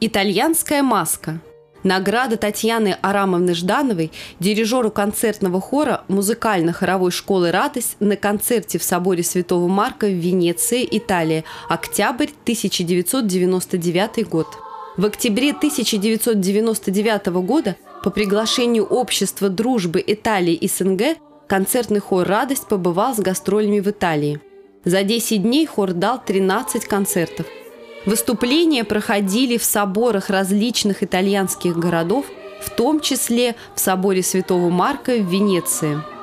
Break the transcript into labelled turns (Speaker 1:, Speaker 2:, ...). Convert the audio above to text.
Speaker 1: Итальянская маска. Награда Татьяны Арамовны Ждановой, дирижеру концертного хора музыкально-хоровой школы «Радость» на концерте в соборе Святого Марка в Венеции, Италия, октябрь 1999 год. В октябре 1999 года по приглашению Общества дружбы Италии и СНГ концертный хор «Радость» побывал с гастролями в Италии. За 10 дней хор дал 13 концертов – Выступления проходили в соборах различных итальянских городов, в том числе в соборе Святого Марка в Венеции –